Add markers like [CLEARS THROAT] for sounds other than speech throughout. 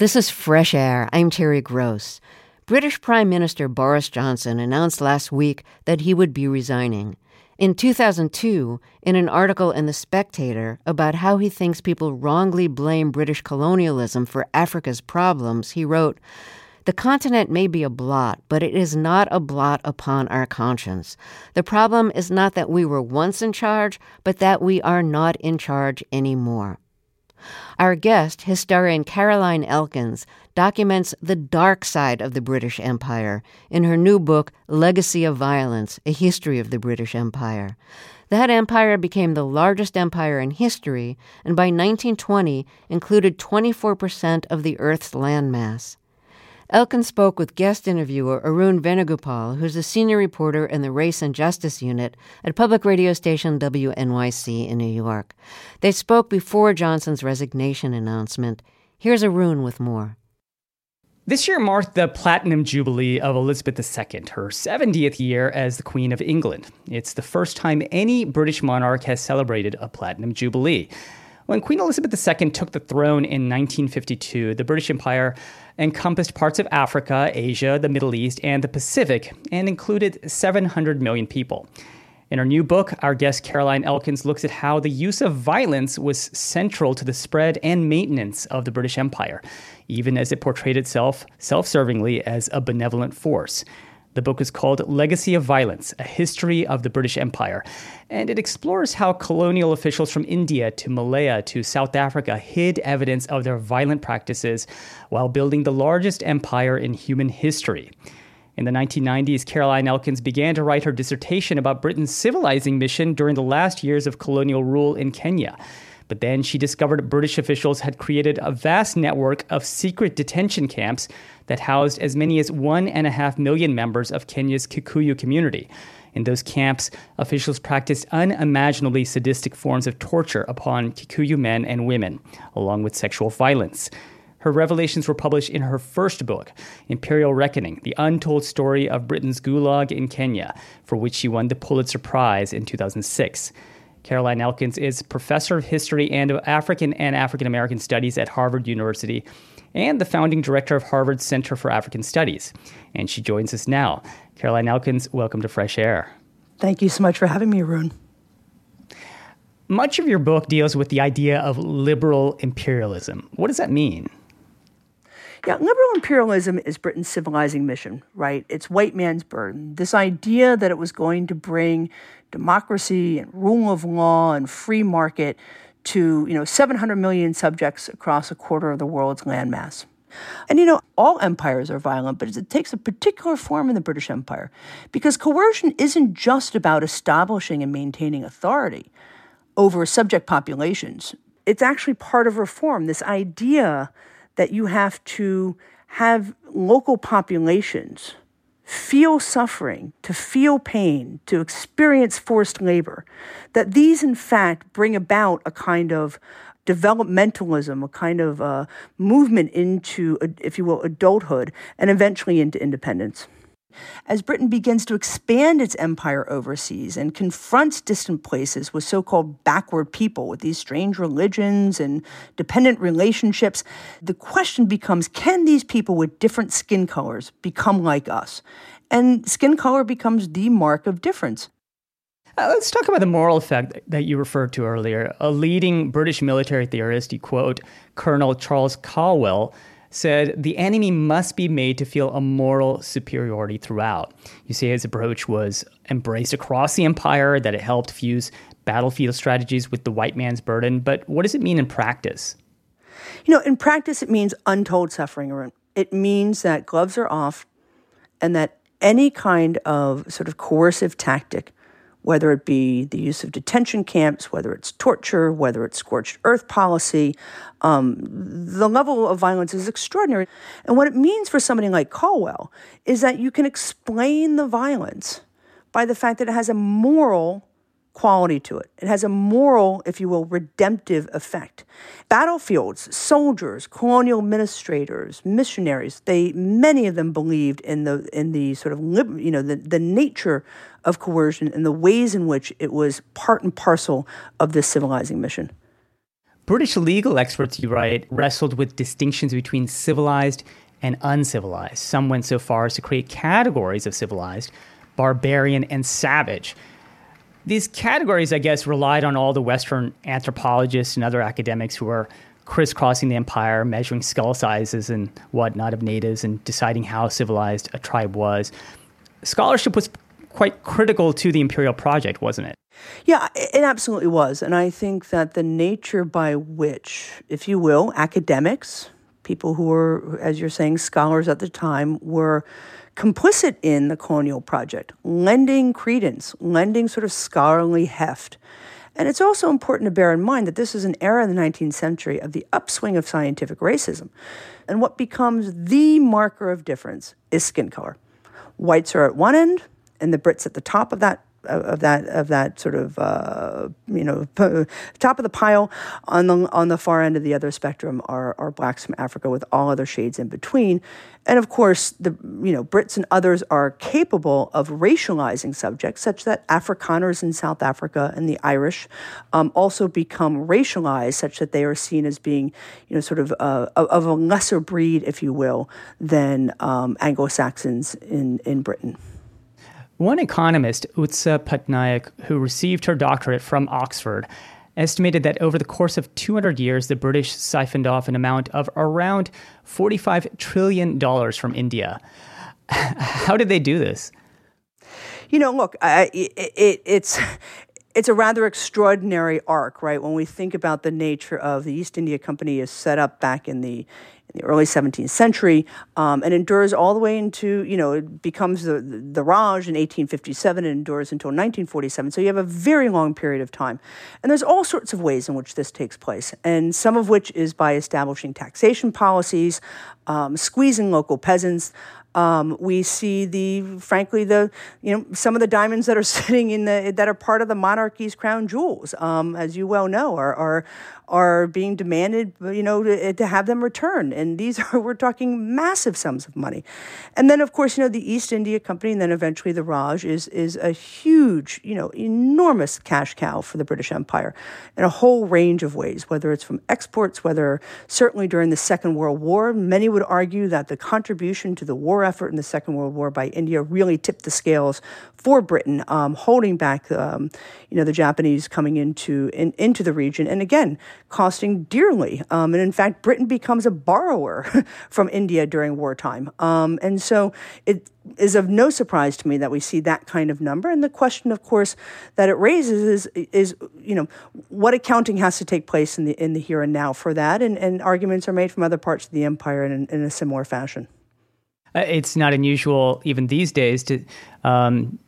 This is Fresh Air. I'm Terry Gross. British Prime Minister Boris Johnson announced last week that he would be resigning. In 2002, in an article in The Spectator about how he thinks people wrongly blame British colonialism for Africa's problems, he wrote, the continent may be a blot, but it is not a blot upon our conscience. The problem is not that we were once in charge, but that we are not in charge anymore. Our guest, historian Caroline Elkins, documents the dark side of the British Empire in her new book, Legacy of Violence A History of the British Empire. That empire became the largest empire in history and by 1920 included 24% of the Earth's landmass. Elkin spoke with guest interviewer Arun Venugopal, who's a senior reporter in the Race and Justice Unit at public radio station WNYC in New York. They spoke before Johnson's resignation announcement. Here's Arun with more. This year marked the Platinum Jubilee of Elizabeth II, her 70th year as the Queen of England. It's the first time any British monarch has celebrated a Platinum Jubilee. When Queen Elizabeth II took the throne in 1952, the British Empire encompassed parts of Africa, Asia, the Middle East, and the Pacific, and included 700 million people. In her new book, our guest Caroline Elkins looks at how the use of violence was central to the spread and maintenance of the British Empire, even as it portrayed itself self servingly as a benevolent force. The book is called Legacy of Violence A History of the British Empire, and it explores how colonial officials from India to Malaya to South Africa hid evidence of their violent practices while building the largest empire in human history. In the 1990s, Caroline Elkins began to write her dissertation about Britain's civilizing mission during the last years of colonial rule in Kenya. But then she discovered British officials had created a vast network of secret detention camps that housed as many as one and a half million members of Kenya's Kikuyu community. In those camps, officials practiced unimaginably sadistic forms of torture upon Kikuyu men and women, along with sexual violence. Her revelations were published in her first book, Imperial Reckoning The Untold Story of Britain's Gulag in Kenya, for which she won the Pulitzer Prize in 2006. Caroline Elkins is professor of history and of African and African American studies at Harvard University and the founding director of Harvard's Center for African Studies. And she joins us now. Caroline Elkins, welcome to Fresh Air. Thank you so much for having me, Arun. Much of your book deals with the idea of liberal imperialism. What does that mean? Yeah, liberal imperialism is Britain's civilizing mission, right? It's white man's burden. This idea that it was going to bring democracy and rule of law and free market to, you know, 700 million subjects across a quarter of the world's landmass. And you know, all empires are violent, but it takes a particular form in the British Empire because coercion isn't just about establishing and maintaining authority over subject populations. It's actually part of reform, this idea that you have to have local populations feel suffering, to feel pain, to experience forced labor, that these, in fact, bring about a kind of developmentalism, a kind of uh, movement into, if you will, adulthood, and eventually into independence. As Britain begins to expand its empire overseas and confronts distant places with so called backward people, with these strange religions and dependent relationships, the question becomes can these people with different skin colors become like us? And skin color becomes the mark of difference. Uh, let's talk about the moral effect that you referred to earlier. A leading British military theorist, you quote Colonel Charles Callwell, said the enemy must be made to feel a moral superiority throughout. You see, his approach was embraced across the empire, that it helped fuse battlefield strategies with the white man's burden. But what does it mean in practice? You know, in practice, it means untold suffering. It means that gloves are off and that any kind of sort of coercive tactic whether it be the use of detention camps, whether it's torture, whether it's scorched earth policy. Um, the level of violence is extraordinary. And what it means for somebody like Callwell is that you can explain the violence by the fact that it has a moral quality to it. It has a moral, if you will, redemptive effect. Battlefields, soldiers, colonial administrators, missionaries, they many of them believed in the in the sort of you know the, the nature of coercion and the ways in which it was part and parcel of this civilizing mission. British legal experts, you write, wrestled with distinctions between civilized and uncivilized. Some went so far as to create categories of civilized, barbarian, and savage. These categories, I guess, relied on all the Western anthropologists and other academics who were crisscrossing the empire, measuring skull sizes and whatnot of natives, and deciding how civilized a tribe was. Scholarship was quite critical to the imperial project, wasn't it? Yeah, it absolutely was. And I think that the nature by which, if you will, academics, people who were, as you're saying, scholars at the time, were complicit in the colonial project, lending credence, lending sort of scholarly heft. And it's also important to bear in mind that this is an era in the 19th century of the upswing of scientific racism. And what becomes the marker of difference is skin color. Whites are at one end, and the Brits at the top of that of that of that sort of uh, you know p- top of the pile on the on the far end of the other spectrum are are blacks from Africa with all other shades in between and of course the you know Brits and others are capable of racializing subjects such that Afrikaners in South Africa and the Irish um, also become racialized such that they are seen as being you know sort of uh, of a lesser breed if you will than um, Anglo-Saxons in in Britain. One economist, Utsa Patnaik, who received her doctorate from Oxford, estimated that over the course of 200 years, the British siphoned off an amount of around $45 trillion from India. [LAUGHS] How did they do this? You know, look, it, it, it's it's a rather extraordinary arc, right? When we think about the nature of the East India Company is set up back in the in the early 17th century um, and endures all the way into, you know, it becomes the, the Raj in 1857 and endures until 1947. So you have a very long period of time. And there's all sorts of ways in which this takes place, and some of which is by establishing taxation policies, um, squeezing local peasants. Um, we see the, frankly, the you know some of the diamonds that are [LAUGHS] sitting in the that are part of the monarchy's crown jewels, um, as you well know, are are are being demanded, you know, to, to have them return. And these are, [LAUGHS] we're talking massive sums of money. And then, of course, you know, the East India Company and then eventually the Raj is, is a huge, you know, enormous cash cow for the British Empire in a whole range of ways, whether it's from exports, whether certainly during the Second World War, many would argue that the contribution to the war effort in the Second World War by India really tipped the scales for Britain, um, holding back, um, you know, the Japanese coming into in, into the region, and again, costing dearly. Um, and in fact, Britain becomes a borrower [LAUGHS] from India during wartime. Um, and so it is of no surprise to me that we see that kind of number. And the question, of course, that it raises is, is you know, what accounting has to take place in the in the here and now for that, and, and arguments are made from other parts of the empire in, in a similar fashion. Uh, it's not unusual even these days to um,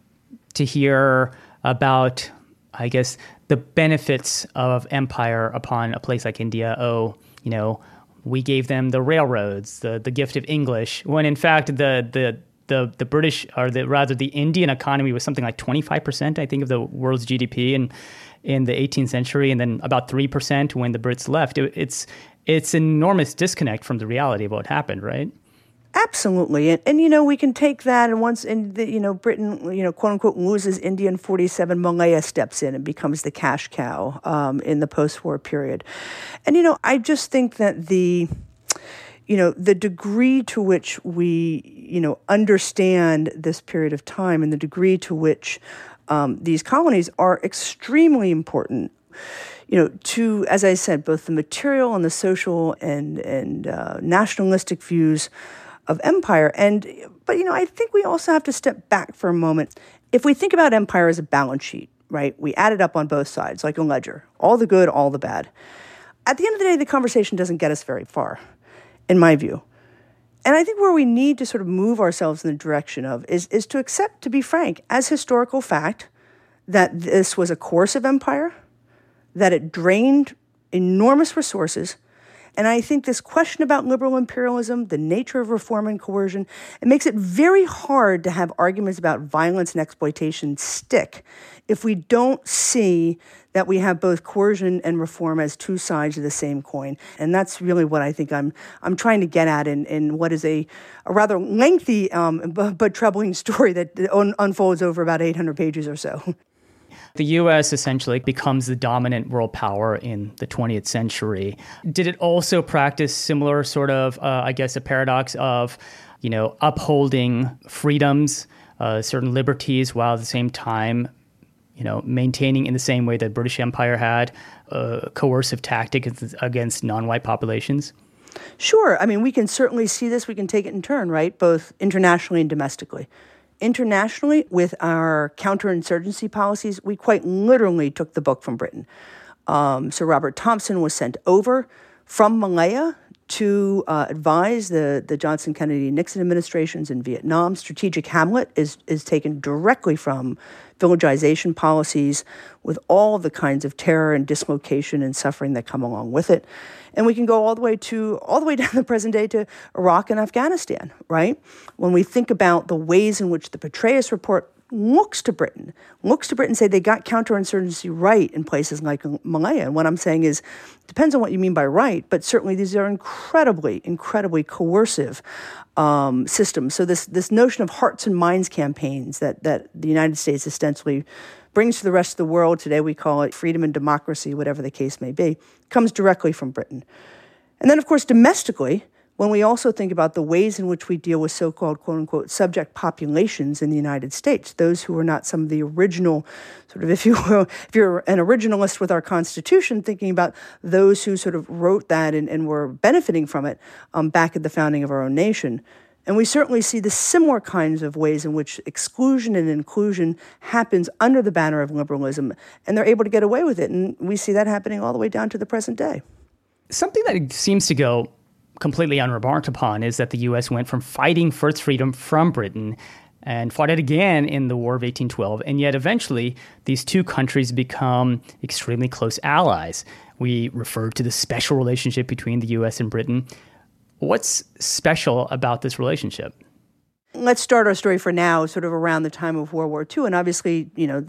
to hear about, I guess, the benefits of empire upon a place like India. Oh, you know, we gave them the railroads, the the gift of English, when in fact the the the, the British or the rather the Indian economy was something like 25% I think of the world's GDP in in the 18th century and then about 3% when the Brits left it, it's it's enormous disconnect from the reality of what happened right Absolutely, and, and you know we can take that, and once and you know Britain, you know quote unquote loses India in forty seven, Malaya steps in and becomes the cash cow um, in the post war period, and you know I just think that the you know the degree to which we you know understand this period of time and the degree to which um, these colonies are extremely important you know, to, as I said, both the material and the social and, and uh, nationalistic views of empire. And but you know, I think we also have to step back for a moment. If we think about empire as a balance sheet, right? We add it up on both sides, like a ledger, all the good, all the bad. At the end of the day, the conversation doesn't get us very far, in my view. And I think where we need to sort of move ourselves in the direction of is, is to accept, to be frank, as historical fact, that this was a course of empire, that it drained enormous resources, and I think this question about liberal imperialism, the nature of reform and coercion, it makes it very hard to have arguments about violence and exploitation stick if we don't see that we have both coercion and reform as two sides of the same coin. And that's really what I think I'm I'm trying to get at in, in what is a, a rather lengthy um, but, but troubling story that un- unfolds over about 800 pages or so. The US essentially becomes the dominant world power in the 20th century. Did it also practice similar sort of, uh, I guess, a paradox of, you know, upholding freedoms, uh, certain liberties, while at the same time, you know, maintaining in the same way that British Empire had a coercive tactic against non-white populations? Sure. I mean, we can certainly see this. We can take it in turn, right? Both internationally and domestically. Internationally, with our counterinsurgency policies, we quite literally took the book from Britain. Um, Sir Robert Thompson was sent over from Malaya to uh, advise the, the Johnson Kennedy Nixon administrations in Vietnam. Strategic Hamlet is, is taken directly from villagization policies with all the kinds of terror and dislocation and suffering that come along with it. And we can go all the way to all the way [LAUGHS] down the present day to Iraq and Afghanistan, right? When we think about the ways in which the Petraeus report looks to Britain, looks to Britain, say they got counterinsurgency right in places like Malaya. And what I'm saying is, depends on what you mean by right, but certainly these are incredibly, incredibly coercive um, systems. So this this notion of hearts and minds campaigns that that the United States ostensibly brings to the rest of the world today, we call it freedom and democracy, whatever the case may be, comes directly from Britain. And then, of course, domestically, when we also think about the ways in which we deal with so called quote unquote subject populations in the United States, those who are not some of the original, sort of, [LAUGHS] if you will, if you're an originalist with our Constitution, thinking about those who sort of wrote that and, and were benefiting from it um, back at the founding of our own nation. And we certainly see the similar kinds of ways in which exclusion and inclusion happens under the banner of liberalism, and they're able to get away with it. And we see that happening all the way down to the present day. Something that seems to go completely unremarked upon is that the U.S. went from fighting for its freedom from Britain and fought it again in the War of 1812. And yet, eventually, these two countries become extremely close allies. We refer to the special relationship between the U.S. and Britain. What's special about this relationship? Let's start our story for now, sort of around the time of World War II, and obviously, you know,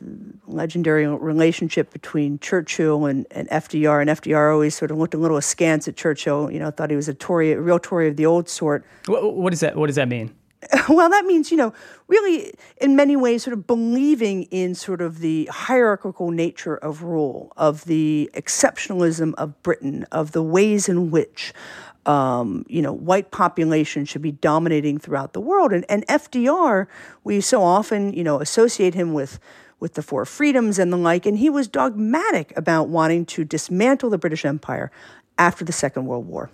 legendary relationship between Churchill and, and FDR, and FDR always sort of looked a little askance at Churchill. You know, thought he was a Tory, a real Tory of the old sort. What, what does that? What does that mean? [LAUGHS] well, that means, you know, really in many ways sort of believing in sort of the hierarchical nature of rule, of the exceptionalism of Britain, of the ways in which um, you know, white population should be dominating throughout the world. And, and FDR, we so often, you know, associate him with with the Four Freedoms and the like, and he was dogmatic about wanting to dismantle the British Empire after the Second World War.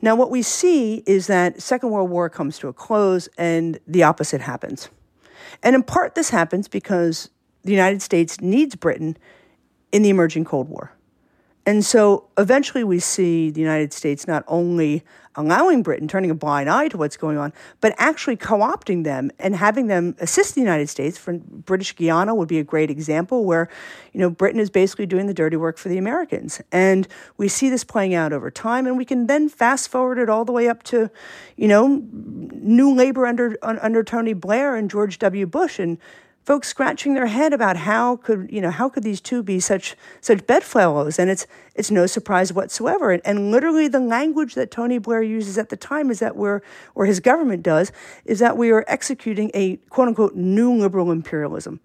Now, what we see is that Second World War comes to a close, and the opposite happens. And in part, this happens because the United States needs Britain in the emerging Cold War. And so eventually we see the United States not only allowing Britain, turning a blind eye to what's going on, but actually co opting them and having them assist the United States. For British Guiana would be a great example where, you know, Britain is basically doing the dirty work for the Americans. And we see this playing out over time, and we can then fast forward it all the way up to, you know, new labor under under Tony Blair and George W. Bush. And folks scratching their head about how could you know how could these two be such such bedfellows and it's it's no surprise whatsoever and, and literally the language that Tony Blair uses at the time is that we're or his government does is that we are executing a quote unquote new liberal imperialism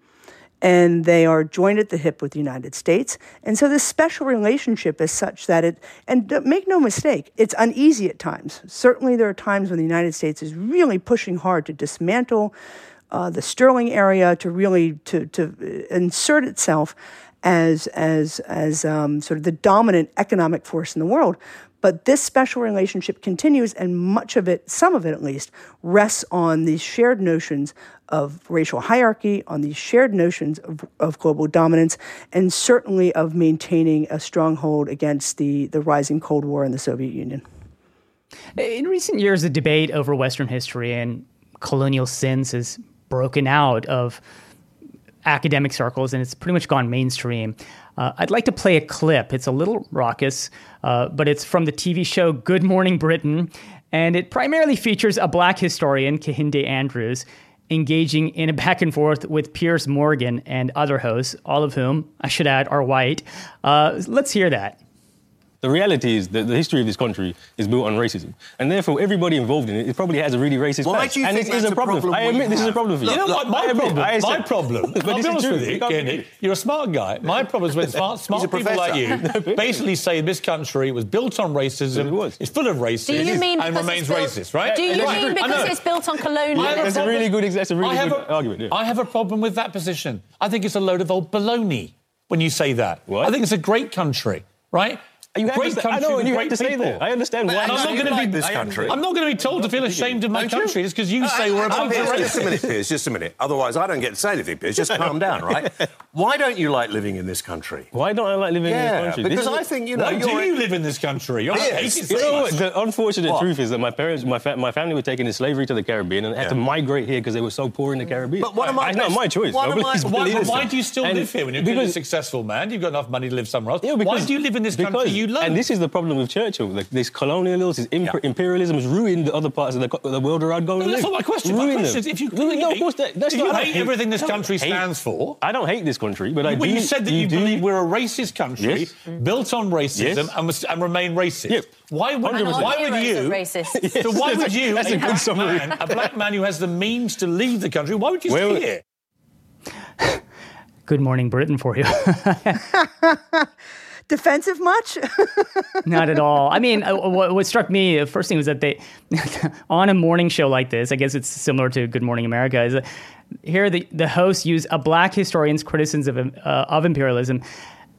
and they are joined at the hip with the United States. And so this special relationship is such that it, and make no mistake, it's uneasy at times. Certainly, there are times when the United States is really pushing hard to dismantle uh, the Sterling area to really to to insert itself as as as um, sort of the dominant economic force in the world. But this special relationship continues, and much of it, some of it at least, rests on these shared notions of racial hierarchy, on these shared notions of, of global dominance, and certainly of maintaining a stronghold against the, the rising Cold War in the Soviet Union. In recent years, the debate over Western history and colonial sins has broken out of academic circles and it's pretty much gone mainstream. Uh, I'd like to play a clip. It's a little raucous, uh, but it's from the TV show Good Morning Britain, and it primarily features a black historian, Kehinde Andrews, engaging in a back and forth with Piers Morgan and other hosts, all of whom, I should add, are white. Uh, let's hear that. The reality is that the history of this country is built on racism, and therefore everybody involved in it, it probably has a really racist Why past. do you and think it is that's a problem. problem I admit we this is a problem for you. You know what? My I problem. I my said- problem. [LAUGHS] But I'll this be is honest true. with you, Kenny. You're a smart guy. My [LAUGHS] problem is when smart, smart a people like you [LAUGHS] basically say this country was built on racism. It was. It's full of racism. Do you mean and remains racist, right? Do you mean I because know. it's built on colonialism? I That's a really good ex- that's a really I have good argument. I have a problem with that position. I think it's a load of old baloney when you say that. What? I think it's a great country, right? You have great to say- I country know, and you great have to say that. I understand why. I'm not going to be this country. I'm not going to be told to feel ashamed of my country just because you say Uh, we're a bunch of Piers, Just a racists. minute, Piers, just a minute. Otherwise, I don't get to say anything, Piers. Just calm down, [LAUGHS] right? Why don't you like living in this country? Why don't I like living in this country? because This is- I think, you know, Why do you're... you live in this country? You're Yes. hated You so know The unfortunate What? truth is that my parents, my, fa- my family were taken in slavery to the Caribbean and had to migrate here because they were so poor in the Caribbean. But one of my I know best- my choice. one though, of my- please Why, believe but it. why do you still And live here when you're clearly a successful man? You've got enough money to live somewhere else. Yeah, why do you live in this country because- you love? And this is the problem with Churchill. Like, this colonialism, this imp- Yeah. imperialism has ruined the other parts of the, co- the world around I'd No, that's not my question. My question them. is if you no, no, of course that, that's if not you I hate everything this country hate- stands for. I don't hate this country, but I well, do. you said that you, do- believe we're a racist country Yes. built on racism Yes. and, must, and remain racist. Yep. Why would, why would you? are racist. [LAUGHS] So why would a- you, that's a good black summary. man, a black man who has the means to leave the country, why would you stay here? [LAUGHS] Good morning, Britain, for you. [LAUGHS] Defensive much? [LAUGHS] Not at all. I mean, uh, what, what struck me, the first thing was that they, [LAUGHS] on a morning show like this, I guess it's similar to Good Morning America, is that here the, the hosts use a black historian's criticism of, uh, of imperialism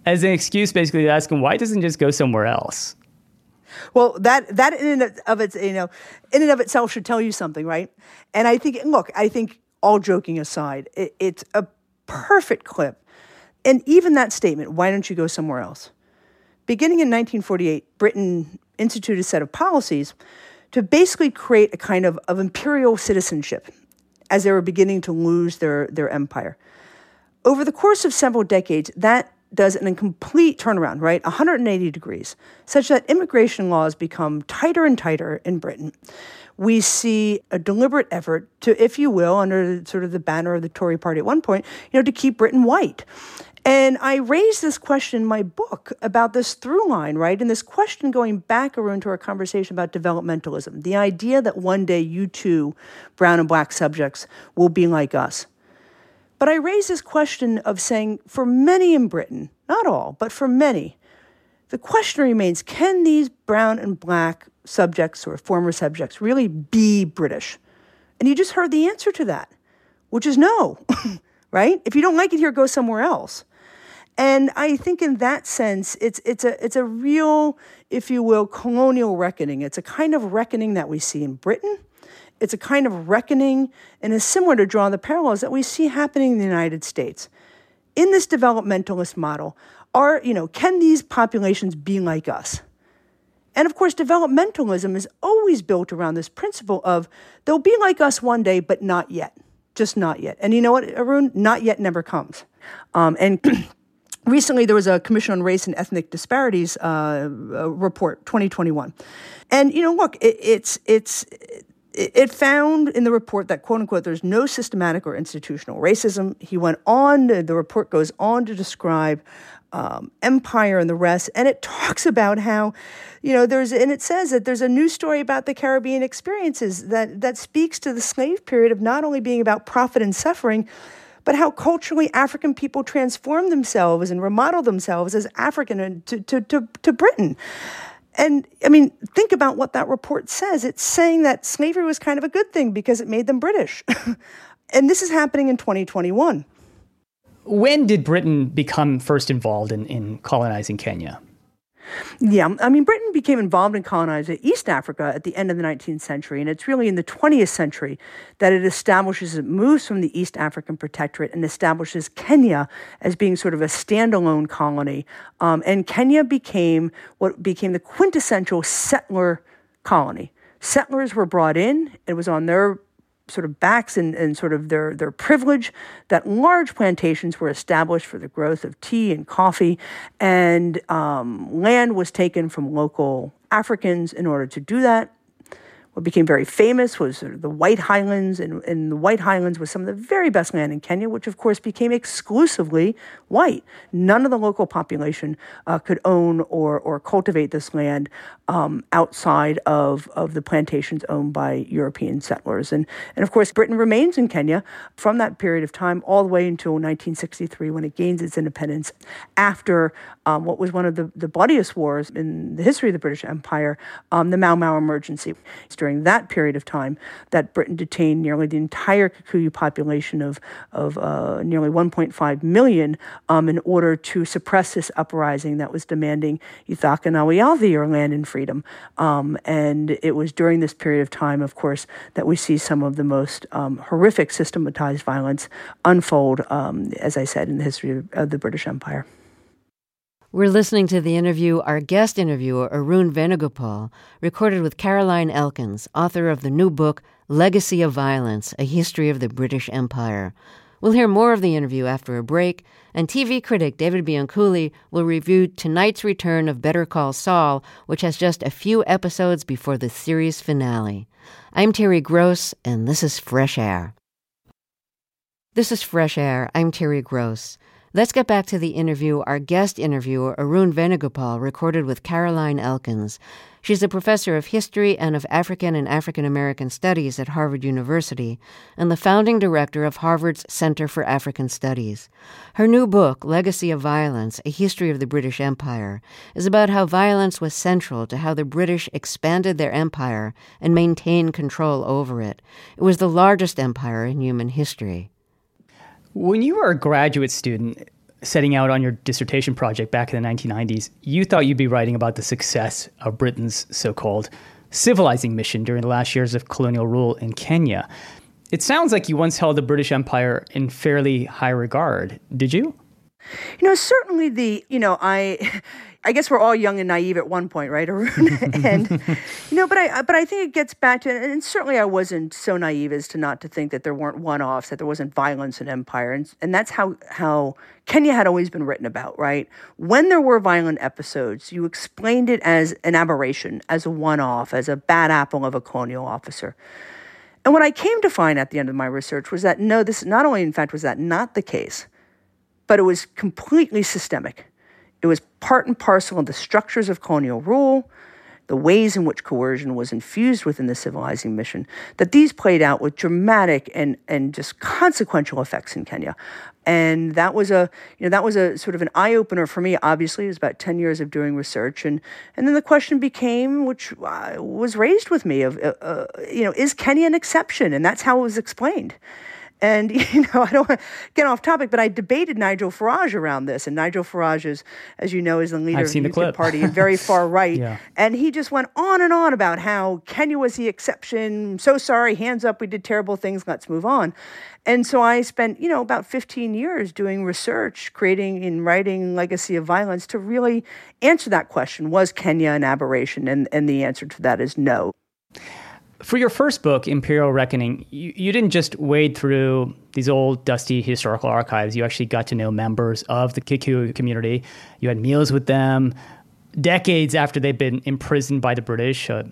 as an excuse basically to ask him why doesn't it just go somewhere else? Well, that that in and of its you know, in and of itself should tell you something, right? And I think, look, I think all joking aside, it, it's a perfect clip, and even that statement, "Why don't you go somewhere else?" Beginning in 1948, Britain instituted a set of policies to basically create a kind of, of imperial citizenship as they were beginning to lose their, their empire. Over the course of several decades, that does an incomplete turnaround, right? 180 degrees, such that immigration laws become tighter and tighter in Britain. We see a deliberate effort to, if you will, under sort of the banner of the Tory party at one point, you know, to keep Britain white. And I raised this question in my book about this through line, right? And this question going back around to our conversation about developmentalism, the idea that one day you too, brown and black subjects, will be like us. But I raise this question of saying, for many in Britain, not all, but for many, the question remains can these brown and black subjects or former subjects really be British? And you just heard the answer to that, which is no, [LAUGHS] right? If you don't like it here, go somewhere else. And I think in that sense, it's it's a it's a real, if you will, colonial reckoning. It's a kind of reckoning that we see in Britain. It's a kind of reckoning, and is similar to draw the parallels that we see happening in the United States. In this developmentalist model, are you know, can these populations be like us? And of course, developmentalism is always built around this principle of they'll be like us one day, but not yet, just not yet. And you know what, Arun? Not yet never comes. Um, and [CLEARS THROAT] recently there was a Commission on Race and Ethnic Disparities uh, uh, report, 2021. And you know, look, it, it's it's it found in the report that quote unquote there's no systematic or institutional racism. He went on, the report goes on to describe um, empire and the rest, and it [LAUGHS] talks about how, you know, there's and it says that there's a new story about the Caribbean experiences that that speaks to the slave period of not only being about profit and suffering, but how culturally African people transform themselves and remodel themselves as African to, to, to, to Britain. And I mean, think about what that report says. It's saying that slavery was kind of a good thing because it made them British. [LAUGHS] and this is happening in 2021. When did Britain become first involved in, in colonizing Kenya? Yeah, I mean, Britain became involved in colonizing East Africa at the end of the 19th century, and it's really in the 20th century that it establishes, it moves from the East African Protectorate and establishes Kenya as being sort of a standalone colony. Um, and Kenya became what became the quintessential settler colony. Settlers were brought in, it was on their sort of backs and, and sort of their, their privilege that large plantations were established for the growth of tea and coffee, and um, land was taken from local Africans in order to do that. What became very famous was the White Highlands, and, and the White Highlands was some of the very best land in Kenya, which of course became exclusively white. None of the local population uh, could own or, or cultivate this land um, outside of, of the plantations owned by European settlers. And, and of course, Britain remains in Kenya from that period of time all the way until 1963 when it gains its independence after um, what was one of the, the bloodiest wars in the history of the British Empire, um, the Mau Mau emergency during that period of time that Britain detained nearly the entire Kikuyu population of, of uh, nearly 1.5 million um, in order to suppress this uprising that was demanding Ithaka na Wiyathi, or land and freedom. Um, and it was during this period of time, of course, that we see some of the most um, horrific systematized violence unfold, um, as I said, in the history of the British Empire. We're listening to the interview our guest interviewer, Arun Venugopal, recorded with Caroline Elkins, author of the new book, Legacy of Violence A History of the British Empire. We'll hear more of the interview after a break, and TV critic David Bianculli will review tonight's return of Better Call Saul, which has just a few episodes before the series finale. I'm Terry Gross, and this is Fresh Air. This is Fresh Air. I'm Terry Gross. Let's get back to the interview our guest interviewer, Arun Venugopal, recorded with Caroline Elkins. She's a professor of history and of African and African American studies at Harvard University and the founding director of Harvard's Center for African Studies. Her new book, Legacy of Violence A History of the British Empire, is about how violence was central to how the British expanded their empire and maintained control over it. It was the largest empire in human history. When you were a graduate student setting out on your dissertation project back in the 1990s, you thought you'd be writing about the success of Britain's so called civilizing mission during the last years of colonial rule in Kenya. It sounds like you once held the British Empire in fairly high regard. Did you? You know, certainly the, you know, I I guess we're all young and naive at one point, right, Arun? [LAUGHS] and you know, but I but I think it gets back to, and certainly I wasn't so naive as to not to think that there weren't one-offs, that there wasn't violence in empire, and and that's how how Kenya had always been written about, right? When there were violent episodes, you explained it as an aberration, as a one-off, as a bad apple of a colonial officer. And what I came to find at the end of my research was that no, this not only in fact was that not the case, but it was completely systemic it was part and parcel of the structures of colonial rule, the ways in which coercion was infused within the civilizing mission, that these played out with dramatic and, and just consequential effects in Kenya. And that was a, you know, that was a sort of an eye opener for me. Obviously, it was about ten years of doing research, and and then the question became, which uh, was raised with me, of, uh, uh, you know, is Kenya an exception? And that's how it was explained. And, [LAUGHS] you know, I don't want to get off topic, but I debated Nigel Farage around this. And Nigel Farage is, as you know, is the leader I've of the, UKIP party and [LAUGHS] very far right. yeah. And he just went on and on about how Kenya was the exception. So sorry, hands up, we did terrible things, let's move on. And so I spent, you know, about 15 years doing research, creating and writing Legacy of Violence to really answer that question. Was Kenya an aberration? And, and the answer to that is no. For your first book, Imperial Reckoning, you, you didn't just wade through these old, dusty historical archives. You actually got to know members of the Kikuyu community. You had meals with them decades after they'd been imprisoned by the British, uh,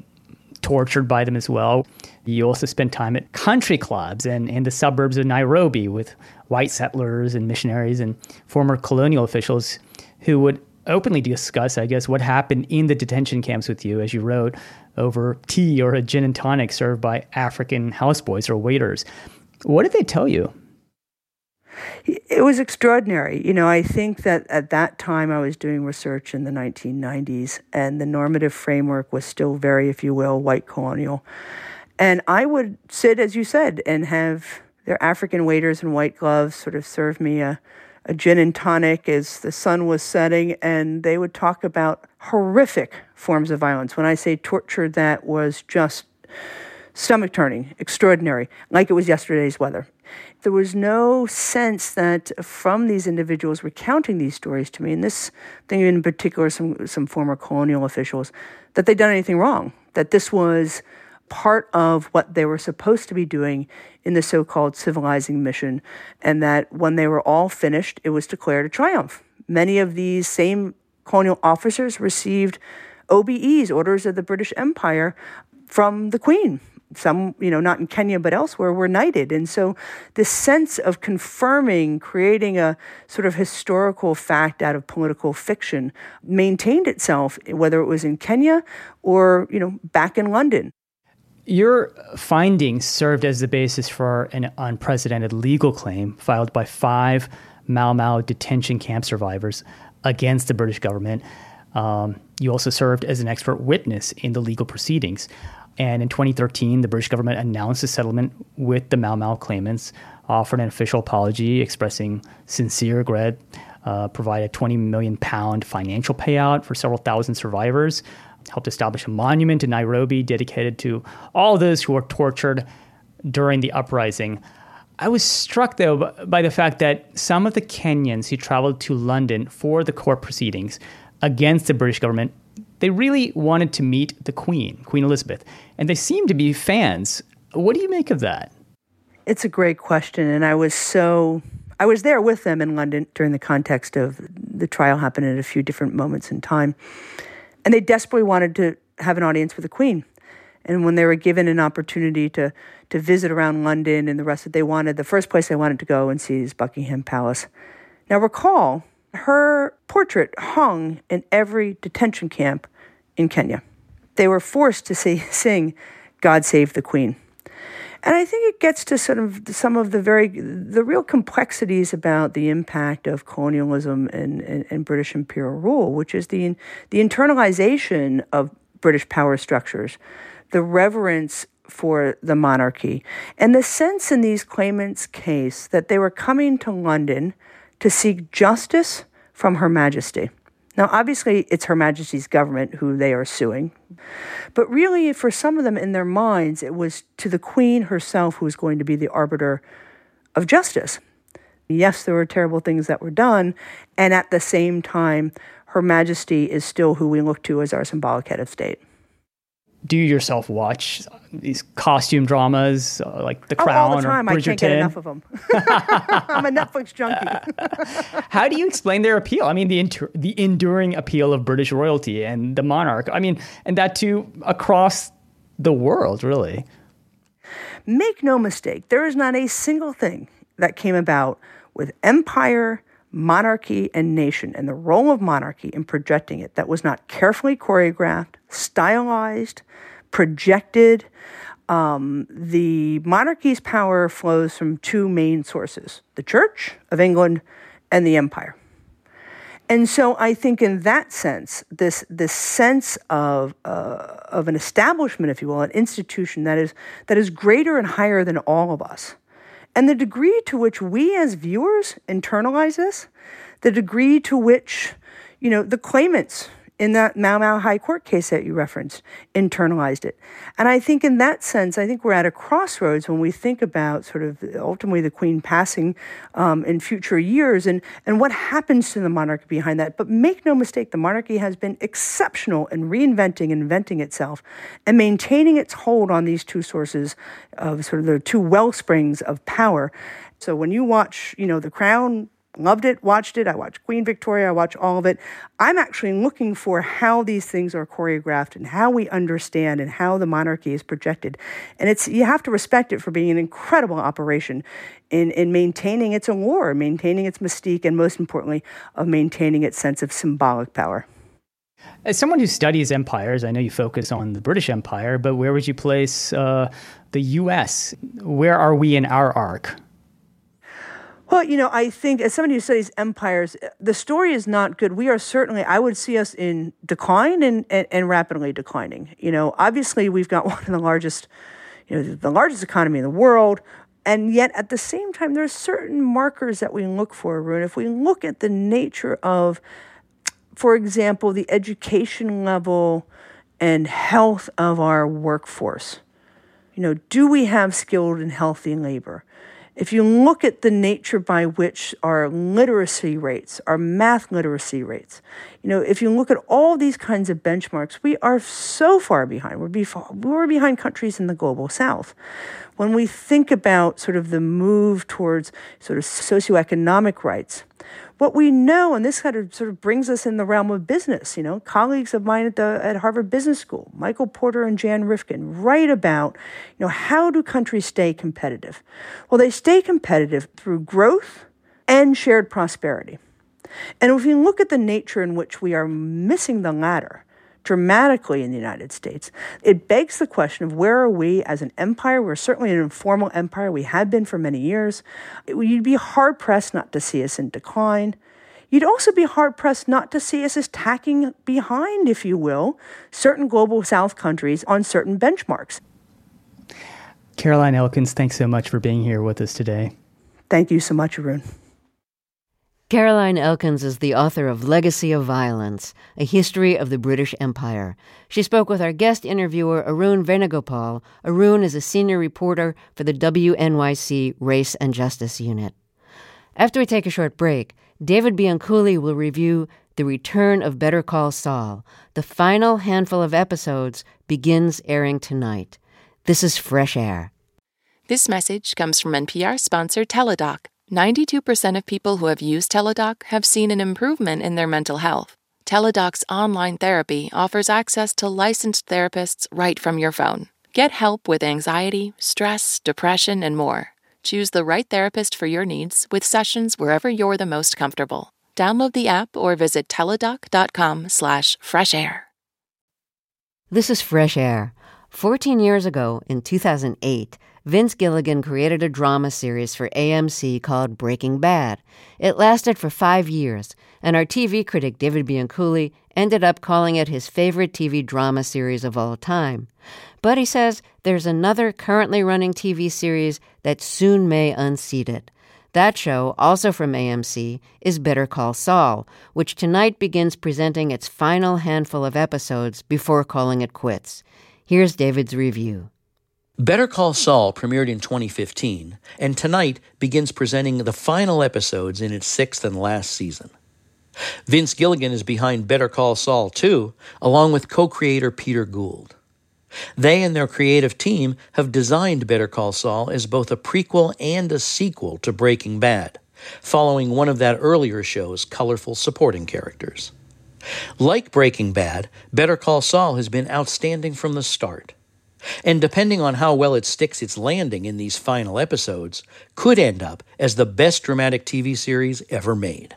tortured by them as well. You also spent time at country clubs and in the suburbs of Nairobi with white settlers and missionaries and former colonial officials who would openly discuss, I guess, what happened in the detention camps with you, as you wrote, over tea or a gin and tonic served by African houseboys or waiters. What did they tell you? It was extraordinary. You know, I think that at that time I was doing research in the 1990s, and the normative framework was still very, if you will, white colonial. And I would sit, as you said, and have their African waiters in white gloves sort of serve me a a gin and tonic as the sun was setting, and they would talk about horrific forms of violence. When I say torture, that was just stomach turning, extraordinary, like it was yesterday's weather. There was no sense that from these individuals recounting these stories to me, and this thing in particular, some, some former colonial officials, that they'd done anything wrong, that this was part of what they were supposed to be doing in the so called civilizing mission, and that when they were all finished, it was declared a triumph. Many of these same colonial officers received OBEs, Orders of the British Empire, from the Queen. Some, you know, not in Kenya but elsewhere, were knighted. And so this sense of confirming, creating a sort of historical fact out of political fiction maintained itself, whether it was in Kenya or, you know, back in London. Your findings served as the basis for an unprecedented legal claim filed by five Mau Mau detention camp survivors against the British government. Um, you also served as an expert witness in the legal proceedings. And in 2013, the British government announced a settlement with the Mau Mau claimants, offered an official apology expressing sincere regret, uh, provided a 20 million pound financial payout for several thousand survivors, helped establish a monument in Nairobi dedicated to all those who were tortured during the uprising. I was struck, though, by the fact that some of the Kenyans who traveled to London for the court proceedings against the British government, they really wanted to meet the Queen, Queen Elizabeth, and they seemed to be fans. What do you make of that? It's a great question, and I was so I was there with them in London during the context of the trial happened at a few different moments in time. And they desperately wanted to have an audience with the Queen. And when they were given an opportunity to to visit around London and the rest that they wanted, the first place they wanted to go and see is Buckingham Palace. Now recall, her portrait hung in every detention camp in Kenya. They were forced to say, [LAUGHS] sing God Save the Queen. And I think it gets to sort of some of the very, the real complexities about the impact of colonialism and, and, and British imperial rule, which is the, the internalization of British power structures, the reverence for the monarchy, and the sense in these claimants' case that they were coming to London to seek justice from Her Majesty. Now, obviously, it's Her Majesty's government who they are suing, but really, for some of them in their minds, it was to the Queen herself who was going to be the arbiter of justice. Yes, there were terrible things that were done, and at the same time, Her Majesty is still who we look to as our symbolic head of state do you yourself watch these costume dramas uh, like The Crown oh, all the time. or Bridgerton? I can't get enough of them. [LAUGHS] I'm a Netflix junkie. [LAUGHS] How do you explain their appeal? I mean, the inter- the enduring appeal of British royalty and the monarch. I mean, and that too across the world, really. Make no mistake, there is not a single thing that came about with empire monarchy and nation and the role of monarchy in projecting it that was not carefully choreographed, stylized, projected. Um, the monarchy's power flows from two main sources the Church of England and the Empire. And so I think in that sense, this, this sense of, uh, of an establishment, if you will, an institution that is, that is greater and higher than all of us, and the degree to which we as viewers internalize this, the degree to which, you know, the claimants in that Mau Mau High Court case that you referenced internalized it. And I think in that sense, I think we're at a crossroads when we think about sort of ultimately the Queen passing um, in future years and, and what happens to the monarchy behind that. But make no mistake, the monarchy has been exceptional in reinventing and inventing itself and maintaining its hold on these two sources of sort of the two well springs of power. So when you watch, you know, The Crown loved it, watched it. I watched Queen Victoria, I watched all of it. I'm actually looking for how these things are choreographed and how we understand and how the monarchy is projected. And it's you have to respect it for being an incredible operation in, in maintaining its allure, maintaining its mystique, and most importantly, of maintaining its sense of symbolic power. As someone who studies empires, I know you focus on the British Empire, but where would you place uh, the U.S.? Where are we in our arc? Well, you know, I think as somebody who studies empires, the story is not good. We are certainly, I would see us in decline and, and, and, rapidly declining. You know, obviously we've got [LAUGHS] one of the largest, you know, the largest economy in the world. And yet at the same time, there are certain markers that we look for, Arun. If we look at the nature of, for example, the education level and health of our workforce, you know, do we have skilled and healthy labor? If you look at the nature by which our literacy rates, our math literacy rates, you know, if you look at all these kinds of benchmarks, we are so far behind. We're, we're behind countries in the global south. When we think about sort of the move towards sort of socioeconomic rights, What we know, and this kind of sort of brings us in the realm of business, you know, colleagues of mine at the at Harvard Business School, Michael Porter and Jan Rivkin, write about, you know, how do countries stay competitive? Well, they stay competitive through growth and shared prosperity. And if we look at the nature in which we are missing the latter, dramatically in the United States. It begs the question of where are we as an empire? We're certainly an informal empire. We have been for many years. You'd be hard pressed not to see us in decline. You'd also be hard pressed not to see us as tacking behind, if you will, certain global south countries on certain benchmarks. Caroline Elkins, thanks so much for being here with us today. Thank you so much, Arun. Caroline Elkins is the author of Legacy of Violence, A History of the British Empire. She spoke with our guest interviewer, Arun Venugopal. Arun is a senior reporter for the WNYC Race and Justice Unit. After we take a short break, David Bianculli will review The Return of Better Call Saul. The final handful of episodes begins airing tonight. This is Fresh Air. This message comes from NPR sponsor Teladoc 92% of people who have used Teladoc have seen an improvement in their mental health. Teladoc's online therapy offers access to licensed therapists right from your phone. Get help with anxiety, stress, depression, and more. Choose the right therapist for your needs with sessions wherever you're the most comfortable. Download the app or visit teladoc.com slash fresh air. This is Fresh Air. 14 years ago, in 2008, Vince Gilligan created a drama series for AMC called Breaking Bad. It lasted for five years, and our TV critic David Bianculli ended up calling it his favorite TV drama series of all time. But he says there's another currently running TV series that soon may unseat it. That show, also from AMC, is Better Call Saul, which tonight begins presenting its final handful of episodes before calling it quits. Here's David's review. Better Call Saul premiered in 2015, and tonight begins presenting the final episodes in its sixth and last season. Vince Gilligan is behind Better Call Saul too, along with co creator Peter Gould. They and their creative team have designed Better Call Saul as both a prequel and a sequel to Breaking Bad, following one of that earlier show's colorful supporting characters. Like Breaking Bad, Better Call Saul has been outstanding from the start and depending on how well it sticks its landing in these final episodes, could end up as the best dramatic TV series ever made.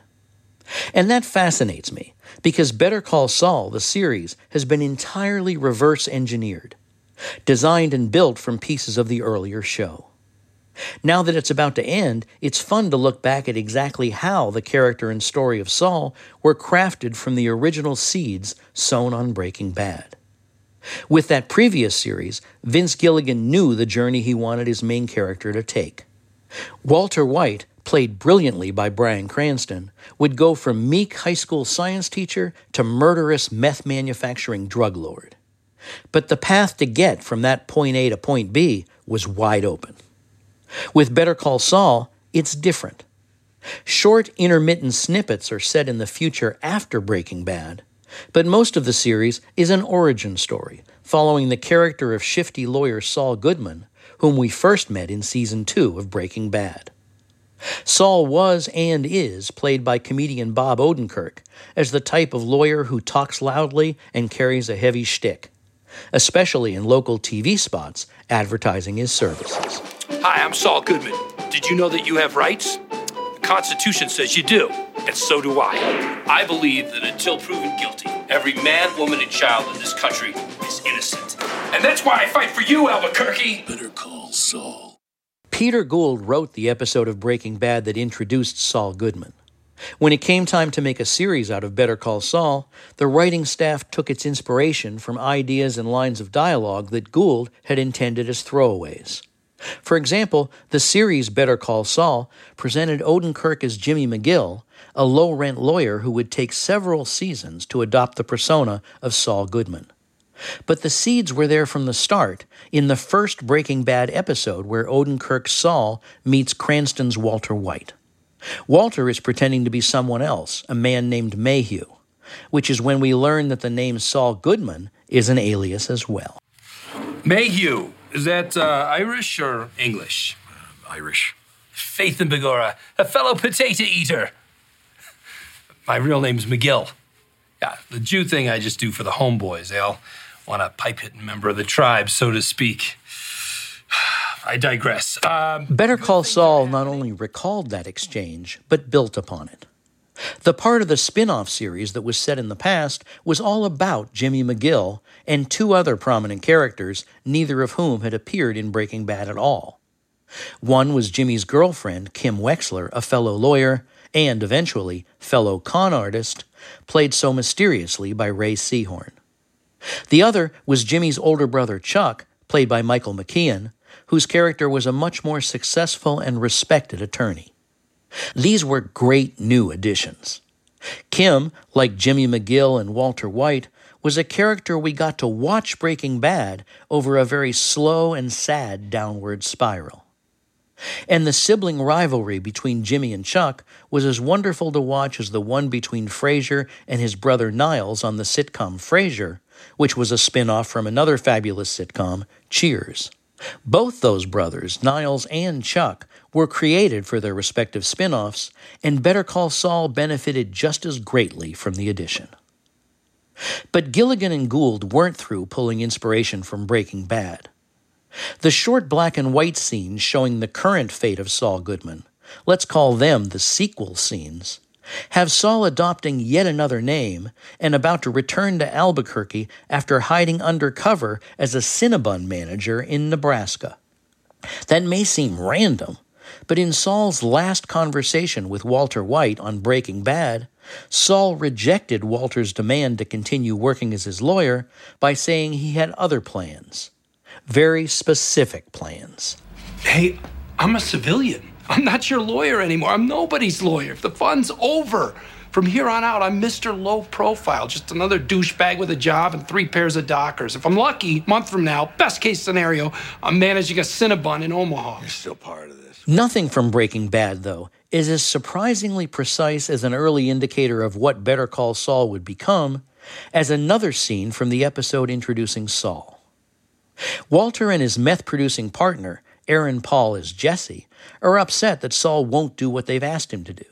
And that fascinates me, because Better Call Saul, the series, has been entirely reverse engineered, designed and built from pieces of the earlier show. Now that it's about to end, it's fun to look back at exactly how the character and story of Saul were crafted from the original seeds sown on Breaking Bad. With that previous series, Vince Gilligan knew the journey he wanted his main character to take. Walter White, played brilliantly by Bryan Cranston, would go from meek high school science teacher to murderous meth manufacturing drug lord. But the path to get from that point A to point B was wide open. With Better Call Saul, it's different. Short, intermittent snippets are set in the future after Breaking Bad, but most of the series is an origin story, following the character of shifty lawyer Saul Goodman, whom we first met in season two of Breaking Bad. Saul was and is played by comedian Bob Odenkirk as the type of lawyer who talks loudly and carries a heavy shtick, especially in local TV spots advertising his services. Hi, I'm Saul Goodman. Did you know that you have rights? The Constitution says you do and so do I. I believe that until proven guilty, every man, woman, and child in this country is innocent. And that's why I fight for you, Albuquerque. Better call Saul. Peter Gould wrote the episode of Breaking Bad that introduced Saul Goodman. When it came time to make a series out of Better Call Saul, the writing staff took its inspiration from ideas and lines of dialogue that Gould had intended as throwaways. For example, the series Better Call Saul presented Odenkirk as Jimmy McGill, a low rent lawyer who would take several seasons to adopt the persona of Saul Goodman. But the seeds were there from the start in the first Breaking Bad episode where Odenkirk's Saul meets Cranston's Walter White. Walter is pretending to be someone else, a man named Mayhew, which is when we learn that the name Saul Goodman is an alias as well. Mayhew, is that uh, Irish or English? Uh, Irish. Faith in Begorra, a fellow potato eater. My real name's McGill. Yeah, the Jew thing I just do for the homeboys. They all want a pipe hitting member of the tribe, so to speak. [SIGHS] I digress. Um, Better Call Saul not only recalled that exchange, but built upon it. The part of the spin off series that was set in the past was all about Jimmy McGill and two other prominent characters, neither of whom had appeared in Breaking Bad at all. One was Jimmy's girlfriend, Kim Wexler, a fellow lawyer and eventually fellow con artist, played so mysteriously by Rhea Seehorn. The other was Jimmy's older brother, Chuck, played by Michael McKean, whose character was a much more successful and respected attorney. These were great new additions. Kim, like Jimmy McGill and Walter White, was a character we got to watch Breaking Bad over a very slow and sad downward spiral. And the sibling rivalry between Jimmy and Chuck was as wonderful to watch as the one between Frasier and his brother Niles on the sitcom Frasier, which was a spin off from another fabulous sitcom, Cheers. Both those brothers, Niles and Chuck, were created for their respective spin offs, and Better Call Saul benefited just as greatly from the addition. But Gilligan and Gould weren't through pulling inspiration from Breaking Bad. The short black and white scenes showing the current fate of Saul Goodman, let's call them the sequel scenes, have Saul adopting yet another name and about to return to Albuquerque after hiding undercover as a Cinnabon manager in Nebraska. That may seem random, but in Saul's last conversation with Walter White on Breaking Bad, Saul rejected Walter's demand to continue working as his lawyer by saying he had other plans. Very specific plans. hey, I'm a civilian. I'm not your lawyer anymore. I'm nobody's lawyer. If the fun's over. From here on out, I'm Mr. Low Profile, just another douchebag with a job and three pairs of dockers. If I'm lucky, a month from now, best case scenario, I'm managing a Cinnabon in Omaha. You're still part of this. Nothing from Breaking Bad, though, is as surprisingly precise as an early indicator of what Better Call Saul would become as another scene from the episode introducing Saul. Walter and his meth producing partner, Aaron Paul as Jesse, are upset that Saul won't do what they've asked him to do.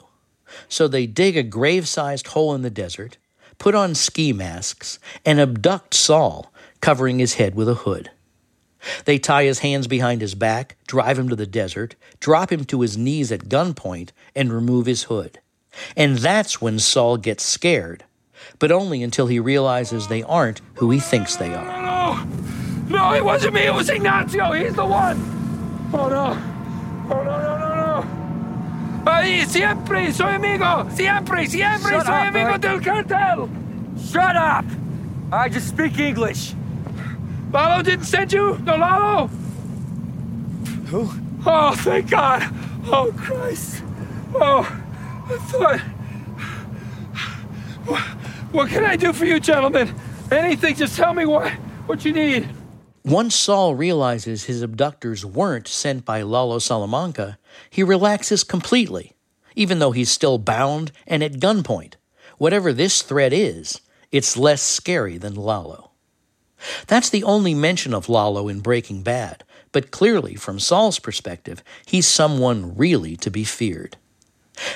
So they dig a grave sized hole in the desert, put on ski masks, and abduct Saul, covering his head with a hood. They tie his hands behind his back, drive him to the desert, drop him to his knees at gunpoint, and remove his hood. And that's when Saul gets scared, but only until he realizes they aren't who he thinks they are. No! No, it wasn't me. It was Ignacio. He's the one. Oh, no. Oh, no, no, no, no. Ay, siempre soy amigo. Siempre, siempre Shut soy up, amigo Bert. del cartel. Shut up! I just speak English. Lalo didn't send you? No, Lalo? Who? Oh, thank God. Oh, Christ. Oh, I thought. What, what can I do for you, gentlemen? Anything, just tell me what, what you need. Once Saul realizes his abductors weren't sent by Lalo Salamanca, he relaxes completely, even though he's still bound and at gunpoint. Whatever this threat is, it's less scary than Lalo. That's the only mention of Lalo in Breaking Bad, but clearly, from Saul's perspective, he's someone really to be feared.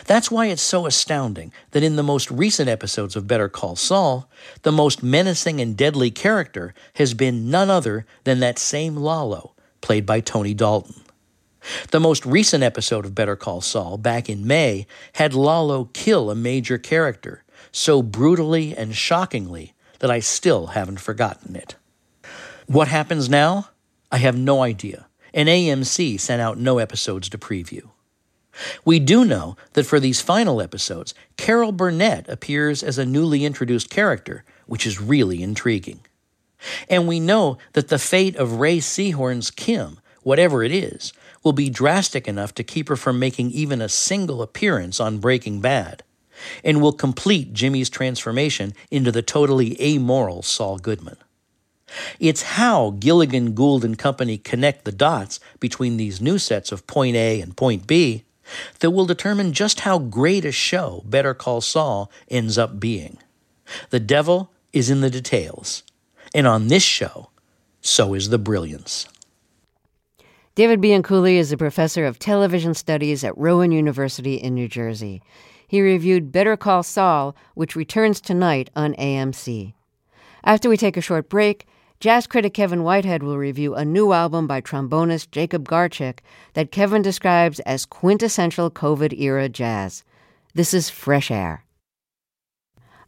That's why it's so astounding that in the most recent episodes of Better Call Saul, the most menacing and deadly character has been none other than that same Lalo, played by Tony Dalton. The most recent episode of Better Call Saul, back in May, had Lalo kill a major character so brutally and shockingly that I still haven't forgotten it. What happens now? I have no idea, and AMC sent out no episodes to preview. We do know that for these final episodes, Carol Burnett appears as a newly introduced character, which is really intriguing. And we know that the fate of Rhea Seehorn's Kim, whatever it is, will be drastic enough to keep her from making even a single appearance on Breaking Bad, and will complete Jimmy's transformation into the totally amoral Saul Goodman. It's how Gilligan, Gould, and Company connect the dots between these new sets of Point A and Point B that will determine just how great a show Better Call Saul ends up being. The devil is in the details, and on this show, so is the brilliance. David Bianculli is a professor of television studies at Rowan University in New Jersey. he reviewed Better Call Saul, which returns tonight on AMC. After we take a short break, jazz critic Kevin Whitehead will review a new album by trombonist Jacob Garchik that Kevin describes as quintessential COVID era jazz. This is Fresh Air.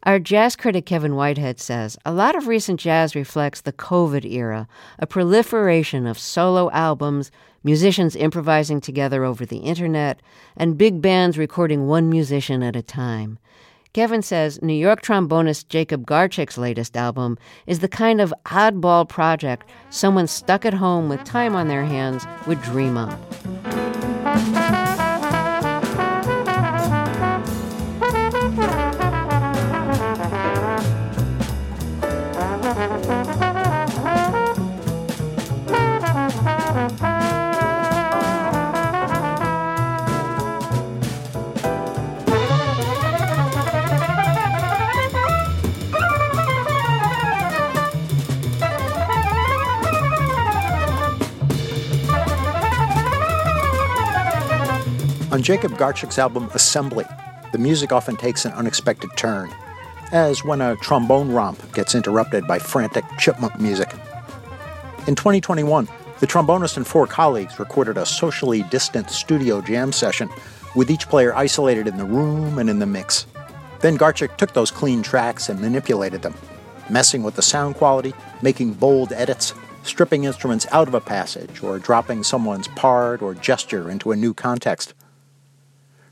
Our jazz critic Kevin Whitehead says a lot of recent jazz reflects the COVID era, a proliferation of solo albums, musicians improvising together over the internet, and big bands recording one musician at a time. Kevin says New York trombonist Jacob Garchik's latest album is the kind of oddball project someone stuck at home with time on their hands would dream up. On Jacob Garchik's album Assembly, the music often takes an unexpected turn, as when a trombone romp gets interrupted by frantic chipmunk music. In 2021, the trombonist and four colleagues recorded a socially distant studio jam session, with each player isolated in the room and in the mix. Then Garchik took those clean tracks and manipulated them, messing with the sound quality, making bold edits, stripping instruments out of a passage, or dropping someone's part or gesture into a new context.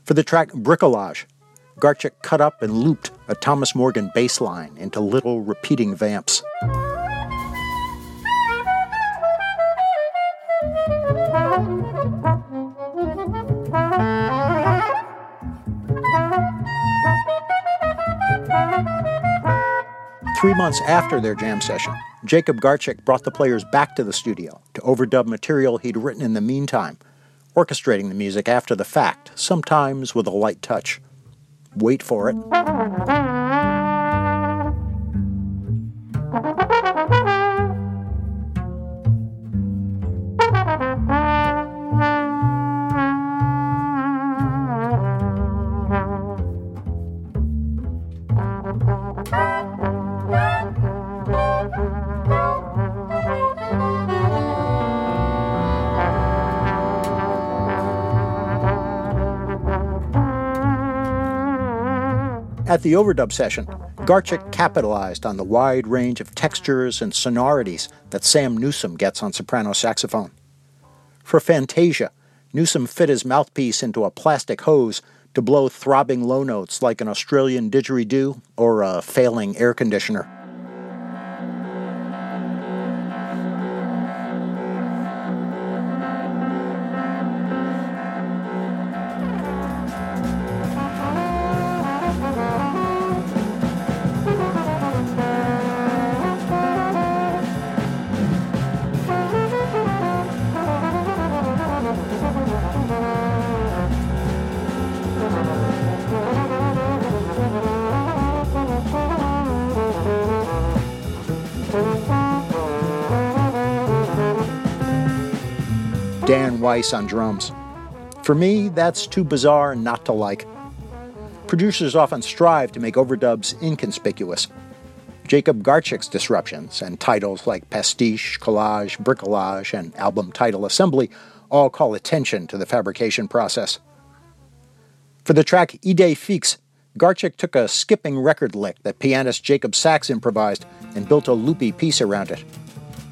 For the track Bricolage, Garchik cut up and looped a Thomas Morgan bass line into little repeating vamps. Three months after their jam session, Jacob Garchik brought the players back to the studio to overdub material he'd written in the meantime orchestrating the music after the fact, sometimes with a light touch. Wait for it. At the overdub session, Garchik capitalized on the wide range of textures and sonorities that Sam Newsome gets on soprano saxophone. For Fantasia, Newsome fit his mouthpiece into a plastic hose to blow throbbing low notes like an Australian didgeridoo or a failing air conditioner. Weiss on drums. For me, that's too bizarre not to like. Producers often strive to make overdubs inconspicuous. Jacob Garchik's disruptions and titles like Pastiche, Collage, Bricolage, and album title Assembly all call attention to the fabrication process. For the track Idée Fixe, Garchick took a skipping record lick that pianist Jacob Sacks improvised and built a loopy piece around it.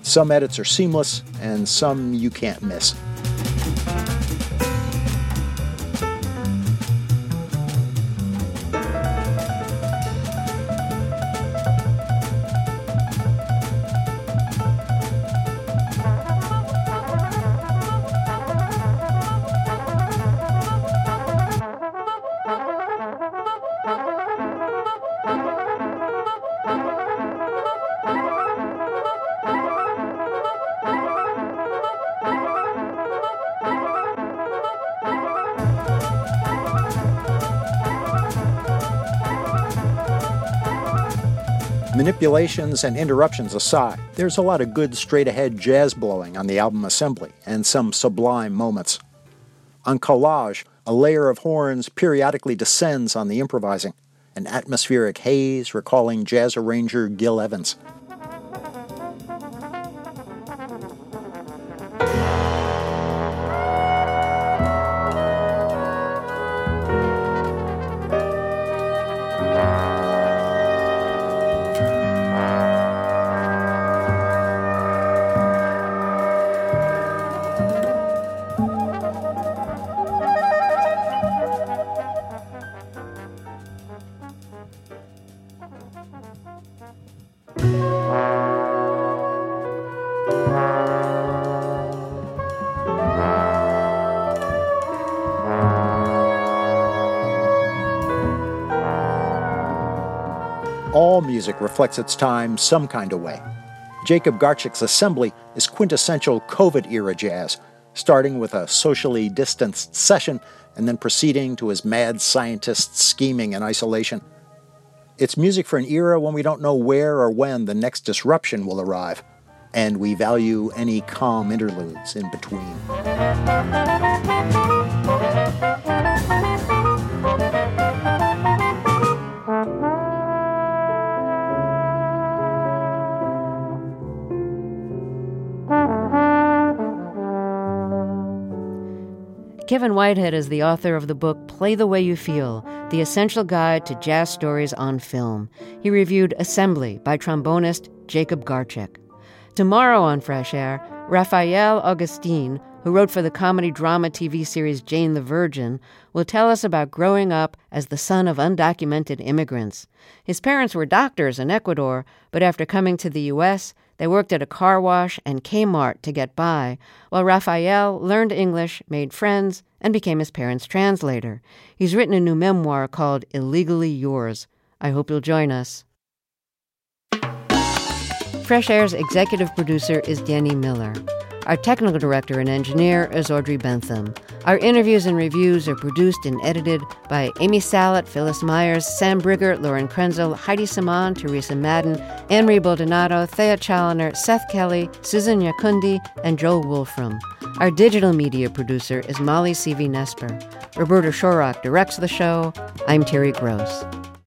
Some edits are seamless, and some you can't miss. Manipulations and interruptions aside, there's a lot of good straight ahead jazz blowing on the album Assembly and some sublime moments. On collage, a layer of horns periodically descends on the improvising, an atmospheric haze recalling jazz arranger Gil Evans. Music reflects its time some kind of way. Jacob Garchik's Assembly is quintessential COVID era jazz, starting with a socially distanced session and then proceeding to his mad scientist scheming in isolation. It's music for an era when we don't know where or when the next disruption will arrive, and we value any calm interludes in between. Kevin Whitehead is the author of the book Play the Way You Feel The Essential Guide to Jazz Stories on Film. He reviewed Assembly by trombonist Jacob Garchik. Tomorrow on Fresh Air, Rafael Agustin, who wrote for the comedy drama TV series Jane the Virgin, will tell us about growing up as the son of undocumented immigrants. His parents were doctors in Ecuador, but after coming to the U.S., they worked at a car wash and Kmart to get by, while Rafael learned English, made friends, and became his parents' translator. He's written a new memoir called Illegally Yours. I hope you'll join us. Fresh Air's executive producer is Danny Miller. Our technical director and engineer is Audrey Bentham. Our interviews and reviews are produced and edited by Amy Salit, Phyllis Myers, Sam Brigger, Lauren Krenzel, Heidi Saman, Teresa Madden, Anne-Marie Baldonado, Thea Chaloner, Seth Kelly, Susan Yakundi, and Joel Wolfram. Our digital media producer is Molly Seavy-Nesper. Roberta Shorrock directs the show. I'm Terry Gross.